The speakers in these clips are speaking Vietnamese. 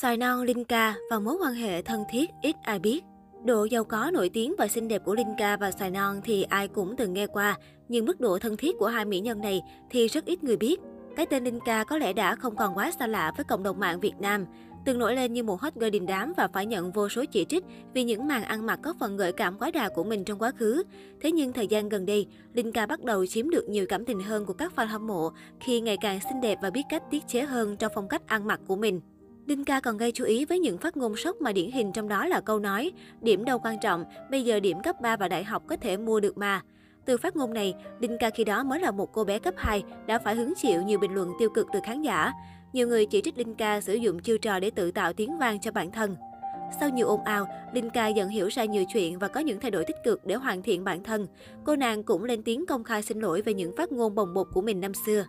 Xoài non Linka và mối quan hệ thân thiết ít ai biết. Độ giàu có, nổi tiếng và xinh đẹp của Linka và Xoài non thì ai cũng từng nghe qua, nhưng mức độ thân thiết của hai mỹ nhân này thì rất ít người biết. Cái tên Linka có lẽ đã không còn quá xa lạ với cộng đồng mạng Việt Nam. Từng nổi lên như một hot girl đình đám và phải nhận vô số chỉ trích vì những màn ăn mặc có phần gợi cảm quá đà của mình trong quá khứ. Thế nhưng thời gian gần đây, Linka bắt đầu chiếm được nhiều cảm tình hơn của các fan hâm mộ khi ngày càng xinh đẹp và biết cách tiết chế hơn trong phong cách ăn mặc của mình. Đinh Ca còn gây chú ý với những phát ngôn sốc mà điển hình trong đó là câu nói Điểm đâu quan trọng, bây giờ điểm cấp 3 và đại học có thể mua được mà. Từ phát ngôn này, Đinh Ca khi đó mới là một cô bé cấp 2 đã phải hứng chịu nhiều bình luận tiêu cực từ khán giả. Nhiều người chỉ trích Đinh Ca sử dụng chiêu trò để tự tạo tiếng vang cho bản thân. Sau nhiều ồn ào, Đinh Ca dần hiểu ra nhiều chuyện và có những thay đổi tích cực để hoàn thiện bản thân. Cô nàng cũng lên tiếng công khai xin lỗi về những phát ngôn bồng bột của mình năm xưa.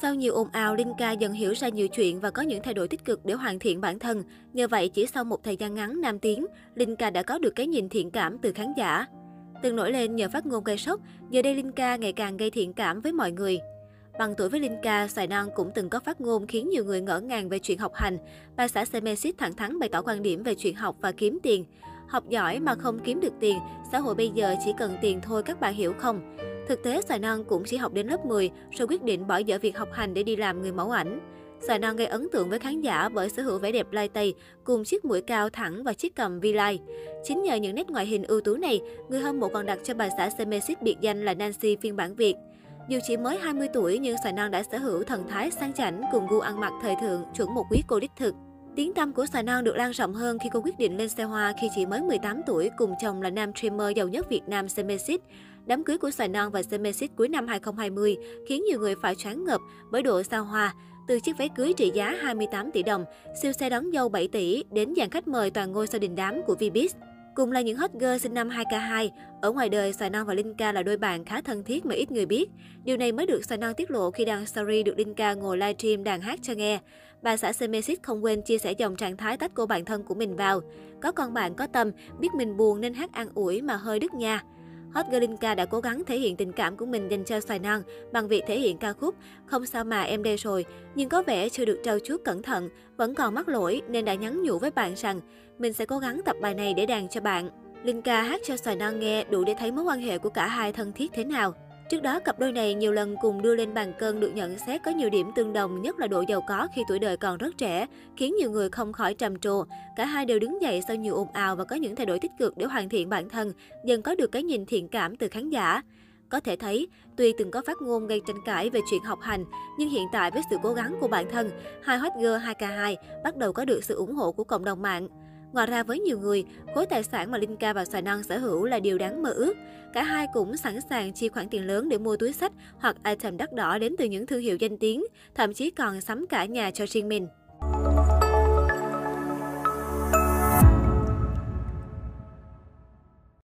Sau nhiều ồn ào, Linh Ca dần hiểu ra nhiều chuyện và có những thay đổi tích cực để hoàn thiện bản thân. Nhờ vậy, chỉ sau một thời gian ngắn nam tiếng, Linh Ca đã có được cái nhìn thiện cảm từ khán giả. Từng nổi lên nhờ phát ngôn gây sốc, giờ đây Linh Ca ngày càng gây thiện cảm với mọi người. Bằng tuổi với Linh Ca, Xoài Non cũng từng có phát ngôn khiến nhiều người ngỡ ngàng về chuyện học hành. Bà xã Semesis thẳng thắn bày tỏ quan điểm về chuyện học và kiếm tiền. Học giỏi mà không kiếm được tiền, xã hội bây giờ chỉ cần tiền thôi các bạn hiểu không? Thực tế, Xoài Non cũng chỉ học đến lớp 10 rồi quyết định bỏ dở việc học hành để đi làm người mẫu ảnh. Xoài Non gây ấn tượng với khán giả bởi sở hữu vẻ đẹp lai tây cùng chiếc mũi cao thẳng và chiếc cầm vi lai. Chính nhờ những nét ngoại hình ưu tú này, người hâm mộ còn đặt cho bà xã Semesis biệt danh là Nancy phiên bản Việt. Dù chỉ mới 20 tuổi nhưng Xoài Non đã sở hữu thần thái sang chảnh cùng gu ăn mặc thời thượng chuẩn một quý cô đích thực. Tiếng tăm của Xoài Non được lan rộng hơn khi cô quyết định lên xe hoa khi chỉ mới 18 tuổi cùng chồng là nam streamer giàu nhất Việt Nam Semesis. Đám cưới của Xoài Non và Semesis cuối năm 2020 khiến nhiều người phải choáng ngợp bởi độ xa hoa. Từ chiếc váy cưới trị giá 28 tỷ đồng, siêu xe đón dâu 7 tỷ đến dàn khách mời toàn ngôi sao đình đám của Vbiz. Cùng là những hot girl sinh năm 2K2, ở ngoài đời Xoài Non và Linh Ca là đôi bạn khá thân thiết mà ít người biết. Điều này mới được Xoài Non tiết lộ khi đăng story được Linh Ca ngồi livestream đàn hát cho nghe. Bà xã Semesis không quên chia sẻ dòng trạng thái tách cô bạn thân của mình vào. Có con bạn có tâm, biết mình buồn nên hát an ủi mà hơi đứt nha. Hot girl Linka đã cố gắng thể hiện tình cảm của mình dành cho Xoài Năng bằng việc thể hiện ca khúc Không sao mà em đây rồi, nhưng có vẻ chưa được trau chuốt cẩn thận, vẫn còn mắc lỗi nên đã nhắn nhủ với bạn rằng mình sẽ cố gắng tập bài này để đàn cho bạn. Linka hát cho Xoài Năng nghe đủ để thấy mối quan hệ của cả hai thân thiết thế nào. Trước đó, cặp đôi này nhiều lần cùng đưa lên bàn cân được nhận xét có nhiều điểm tương đồng, nhất là độ giàu có khi tuổi đời còn rất trẻ, khiến nhiều người không khỏi trầm trồ. Cả hai đều đứng dậy sau nhiều ồn ào và có những thay đổi tích cực để hoàn thiện bản thân, dần có được cái nhìn thiện cảm từ khán giả. Có thể thấy, tuy từng có phát ngôn gây tranh cãi về chuyện học hành, nhưng hiện tại với sự cố gắng của bản thân, hai hot girl 2K2 bắt đầu có được sự ủng hộ của cộng đồng mạng. Ngoài ra với nhiều người, khối tài sản mà Linh Ca và Xoài Non sở hữu là điều đáng mơ ước. Cả hai cũng sẵn sàng chi khoản tiền lớn để mua túi sách hoặc item đắt đỏ đến từ những thương hiệu danh tiếng, thậm chí còn sắm cả nhà cho riêng mình.